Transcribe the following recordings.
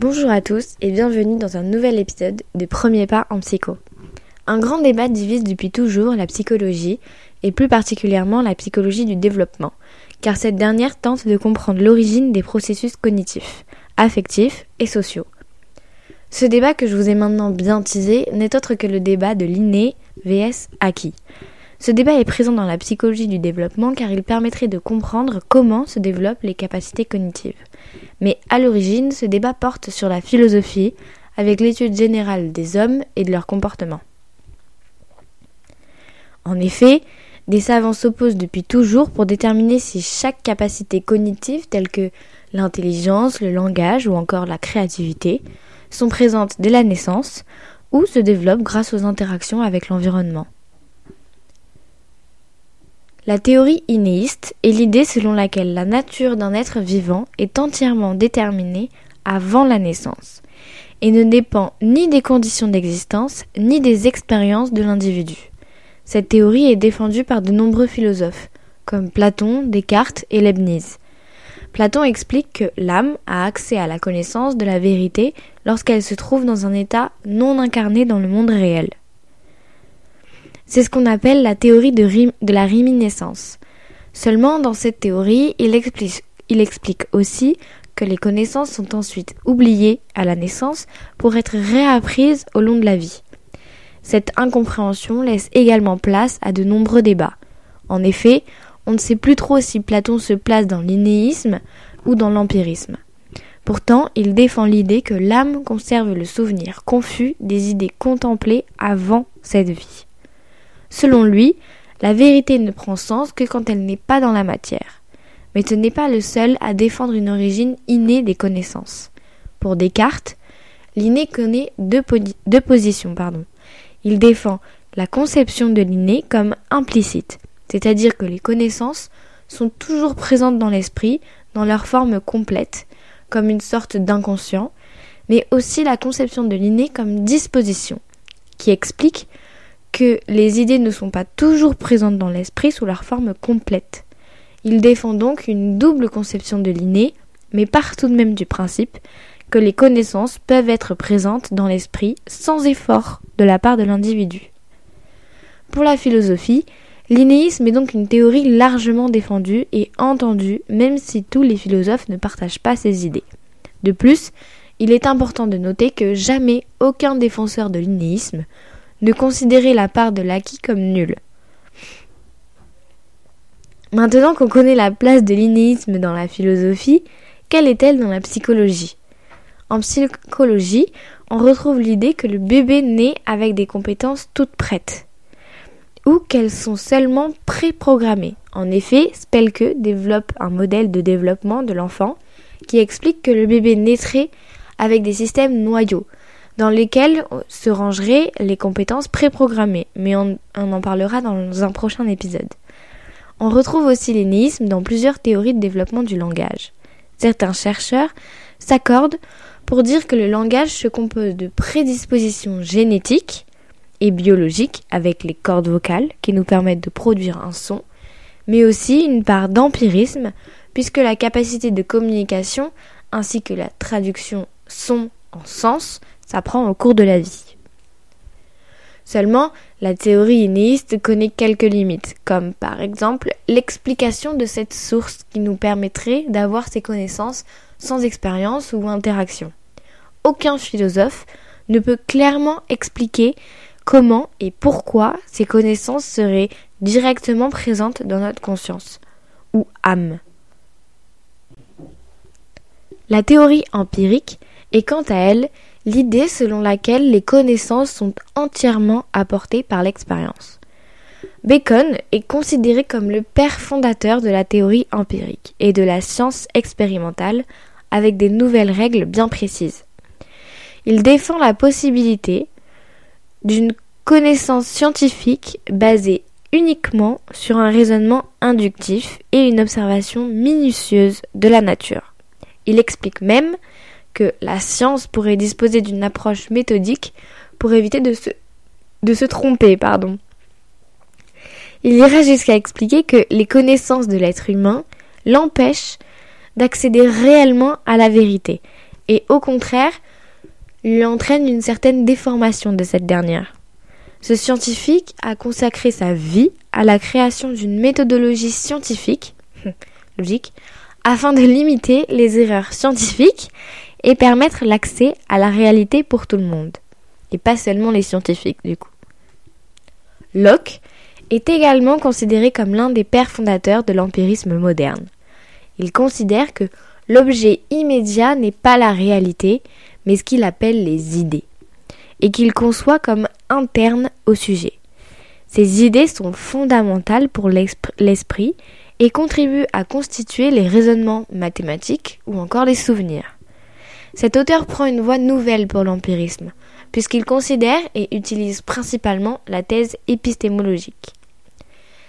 Bonjour à tous et bienvenue dans un nouvel épisode de Premier pas en psycho. Un grand débat divise depuis toujours la psychologie et plus particulièrement la psychologie du développement, car cette dernière tente de comprendre l'origine des processus cognitifs, affectifs et sociaux. Ce débat que je vous ai maintenant bien teasé n'est autre que le débat de l'inné vs acquis. Ce débat est présent dans la psychologie du développement car il permettrait de comprendre comment se développent les capacités cognitives. Mais à l'origine, ce débat porte sur la philosophie, avec l'étude générale des hommes et de leur comportement. En effet, des savants s'opposent depuis toujours pour déterminer si chaque capacité cognitive, telle que l'intelligence, le langage ou encore la créativité, sont présentes dès la naissance ou se développent grâce aux interactions avec l'environnement. La théorie innéiste est l'idée selon laquelle la nature d'un être vivant est entièrement déterminée avant la naissance et ne dépend ni des conditions d'existence ni des expériences de l'individu. Cette théorie est défendue par de nombreux philosophes, comme Platon, Descartes et Leibniz. Platon explique que l'âme a accès à la connaissance de la vérité lorsqu'elle se trouve dans un état non incarné dans le monde réel. C'est ce qu'on appelle la théorie de, la réminiscence. Seulement, dans cette théorie, il explique, aussi que les connaissances sont ensuite oubliées à la naissance pour être réapprises au long de la vie. Cette incompréhension laisse également place à de nombreux débats. En effet, on ne sait plus trop si Platon se place dans l'innéisme ou dans l'empirisme. Pourtant, il défend l'idée que l'âme conserve le souvenir confus des idées contemplées avant cette vie. Selon lui, la vérité ne prend sens que quand elle n'est pas dans la matière. Mais ce n'est pas le seul à défendre une origine innée des connaissances. Pour Descartes, l'inné connaît deux, positions. Il défend la conception de l'inné comme implicite, c'est-à-dire que les connaissances sont toujours présentes dans l'esprit dans leur forme complète, comme une sorte d'inconscient, mais aussi la conception de l'inné comme disposition, qui explique que les idées ne sont pas toujours présentes dans l'esprit sous leur forme complète. Il défend donc une double conception de l'inné, mais part tout de même du principe que les connaissances peuvent être présentes dans l'esprit sans effort de la part de l'individu. Pour la philosophie, l'innéisme est donc une théorie largement défendue et entendue, même si tous les philosophes ne partagent pas ces idées. De plus, il est important de noter que jamais aucun défenseur de l'innéisme de considérer la part de l'acquis comme nulle. Maintenant qu'on connaît la place de l'innéisme dans la philosophie, quelle est-elle dans la psychologie? En psychologie, on retrouve l'idée que le bébé naît avec des compétences toutes prêtes, ou qu'elles sont seulement préprogrammées. En effet, Spelke développe un modèle de développement de l'enfant qui explique que le bébé naîtrait avec des systèmes noyaux, dans lesquels se rangeraient les compétences préprogrammées, mais on, en parlera dans un prochain épisode. On retrouve aussi l'énéisme dans plusieurs théories de développement du langage. Certains chercheurs s'accordent pour dire que le langage se compose de prédispositions génétiques et biologiques avec les cordes vocales qui nous permettent de produire un son, mais aussi une part d'empirisme puisque la capacité de communication ainsi que la traduction son en sens s'apprend au cours de la vie. Seulement, la théorie innéiste connaît quelques limites, comme par exemple l'explication de cette source qui nous permettrait d'avoir ces connaissances sans expérience ou interaction. Aucun philosophe ne peut clairement expliquer comment et pourquoi ces connaissances seraient directement présentes dans notre conscience, ou âme. La théorie empirique est quant à elle l'idée selon laquelle les connaissances sont entièrement apportées par l'expérience. Bacon est considéré comme le père fondateur de la théorie empirique et de la science expérimentale avec des nouvelles règles bien précises. Il défend la possibilité d'une connaissance scientifique basée uniquement sur un raisonnement inductif et une observation minutieuse de la nature. Il explique même que la science pourrait disposer d'une approche méthodique pour éviter de se, de se tromper. Pardon. Il ira jusqu'à expliquer que les connaissances de l'être humain l'empêchent d'accéder réellement à la vérité et au contraire lui entraîne une certaine déformation de cette dernière. Ce scientifique a consacré sa vie à la création d'une méthodologie scientifique, logique, afin de limiter les erreurs scientifiques et permettre l'accès à la réalité pour tout le monde, et pas seulement les scientifiques du coup. Locke est également considéré comme l'un des pères fondateurs de l'empirisme moderne. Il considère que l'objet immédiat n'est pas la réalité, mais ce qu'il appelle les idées, et qu'il conçoit comme interne au sujet. Ces idées sont fondamentales pour l'esprit et contribuent à constituer les raisonnements mathématiques ou encore les souvenirs. Cet auteur prend une voie nouvelle pour l'empirisme, puisqu'il considère et utilise principalement la thèse épistémologique.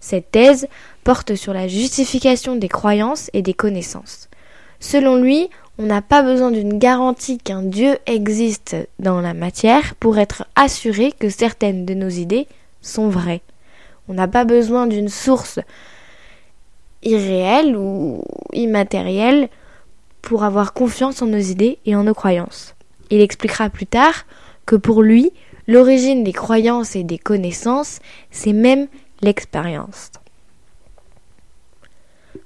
Cette thèse porte sur la justification des croyances et des connaissances. Selon lui, on n'a pas besoin d'une garantie qu'un Dieu existe dans la matière pour être assuré que certaines de nos idées sont vraies. On n'a pas besoin d'une source irréelle ou immatérielle pour avoir confiance en nos idées et en nos croyances. Il expliquera plus tard que pour lui, l'origine des croyances et des connaissances, c'est même l'expérience.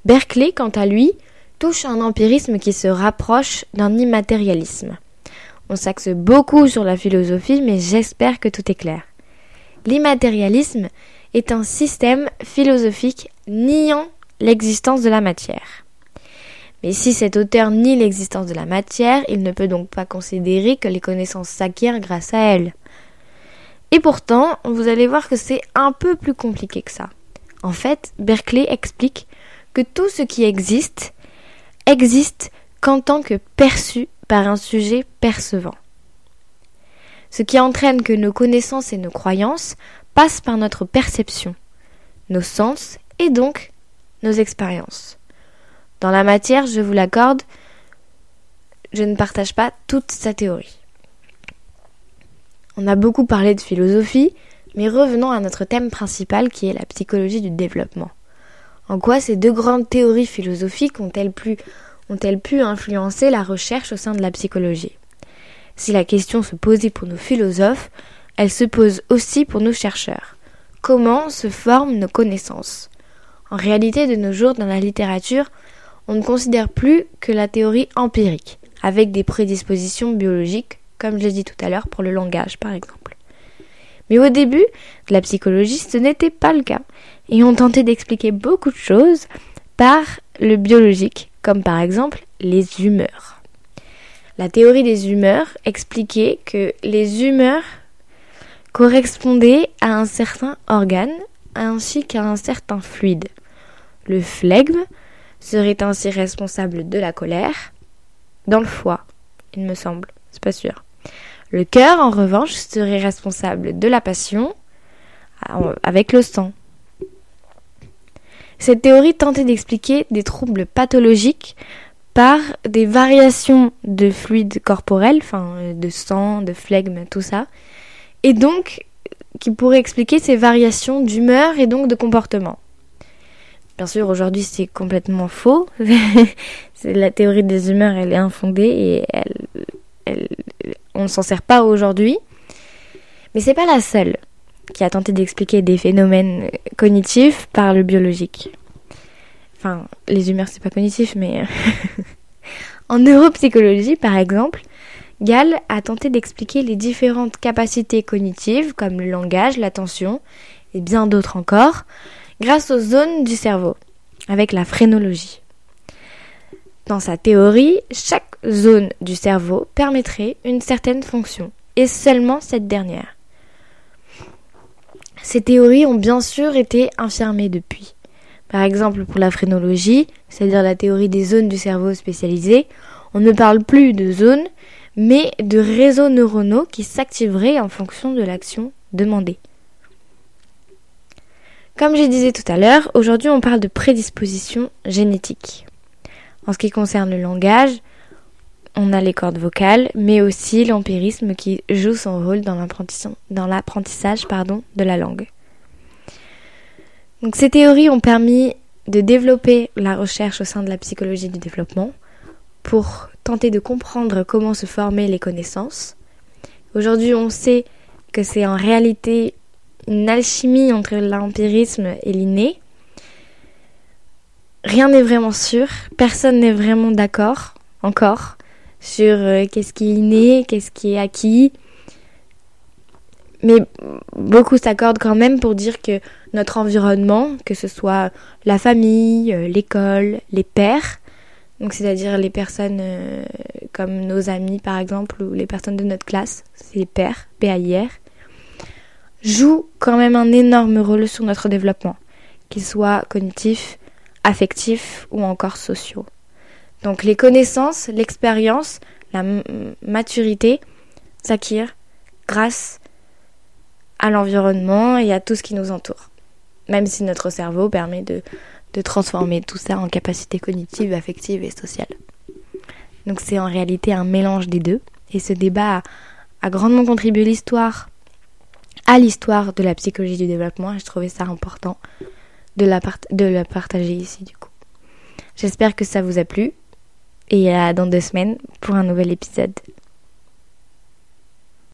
Berkeley, quant à lui, touche un empirisme qui se rapproche d'un immatérialisme. On s'axe beaucoup sur la philosophie, mais j'espère que tout est clair. L'immatérialisme est un système philosophique niant l'existence de la matière. Mais si cet auteur nie l'existence de la matière, il ne peut donc pas considérer que les connaissances s'acquièrent grâce à elle. Et pourtant, vous allez voir que c'est un peu plus compliqué que ça. En fait, Berkeley explique que tout ce qui existe existe qu'en tant que perçu par un sujet percevant. Ce qui entraîne que nos connaissances et nos croyances passent par notre perception, nos sens et donc nos expériences. Dans la matière, je vous l'accorde, je ne partage pas toute sa théorie. On a beaucoup parlé de philosophie, mais revenons à notre thème principal qui est la psychologie du développement. En quoi ces deux grandes théories philosophiques ont-elles pu, influencer la recherche au sein de la psychologie? Si la question se posait pour nos philosophes, elle se pose aussi pour nos chercheurs. Comment se forment nos connaissances? En réalité, de nos jours, dans la littérature, on ne considère plus que la théorie empirique, avec des prédispositions biologiques, comme je l'ai dit tout à l'heure pour le langage par exemple. Mais au début de la psychologie, ce n'était pas le cas et ont tenté d'expliquer beaucoup de choses par le biologique, comme par exemple les humeurs. La théorie des humeurs expliquait que les humeurs correspondaient à un certain organe ainsi qu'à un certain fluide. Le flegme serait ainsi responsable de la colère dans le foie, il me semble, c'est pas sûr. Le cœur, en revanche, serait responsable de la passion avec le sang. Cette théorie tentait d'expliquer des troubles pathologiques par des variations de fluides corporels, enfin euh, de sang, de flegme, tout ça, et donc qui pourrait expliquer ces variations d'humeur et donc de comportement. Bien sûr, aujourd'hui c'est complètement faux. la théorie des humeurs, elle est infondée et on ne s'en sert pas aujourd'hui. Mais c'est pas la seule qui a tenté d'expliquer des phénomènes cognitifs par le biologique. Enfin, les humeurs, c'est pas cognitif, mais. en neuropsychologie, par exemple, Gall a tenté d'expliquer les différentes capacités cognitives, comme le langage, l'attention, et bien d'autres encore, grâce aux zones du cerveau, avec la phrénologie. Dans sa théorie, chaque zone du cerveau permettrait une certaine fonction, et seulement cette dernière. Ces théories ont bien sûr été infirmées depuis. Par exemple, pour la phrénologie, c'est-à-dire la théorie des zones du cerveau spécialisées, on ne parle plus de zones, mais de réseaux neuronaux qui s'activeraient en fonction de l'action demandée. Comme je disais tout à l'heure, aujourd'hui on parle de prédisposition génétique. En ce qui concerne le langage, on a les cordes vocales, mais aussi l'empirisme qui joue son rôle dans l'apprentissage de la langue. Donc ces théories ont permis de développer la recherche au sein de la psychologie du développement pour tenter de comprendre comment se former les connaissances. Aujourd'hui, on sait que c'est en réalité une alchimie entre l'empirisme et l'inné. Rien n'est vraiment sûr, personne n'est vraiment d'accord encore sur euh, qu'est-ce qui est inné, qu'est-ce qui est acquis. Mais beaucoup s'accordent quand même pour dire que notre environnement, que ce soit la famille, euh, l'école, les pères, donc c'est-à-dire les personnes euh, comme nos amis par exemple ou les personnes de notre classe, c'est les pères, PAIR, jouent quand même un énorme rôle sur notre développement, qu'il soit cognitif, affectif ou encore sociaux. Donc les connaissances, l'expérience, la maturité s'acquièrent grâce à l'environnement et à tout ce qui nous entoure. Même si notre cerveau permet de de transformer tout ça en capacité cognitive, affective et sociale. Donc c'est en réalité un mélange des deux. Et ce débat a, grandement contribué l'histoire, à l'histoire de la psychologie du développement. Je trouvais ça important de la, de la partager ici du coup. J'espère que ça vous a plu. Et à dans deux semaines pour un nouvel épisode.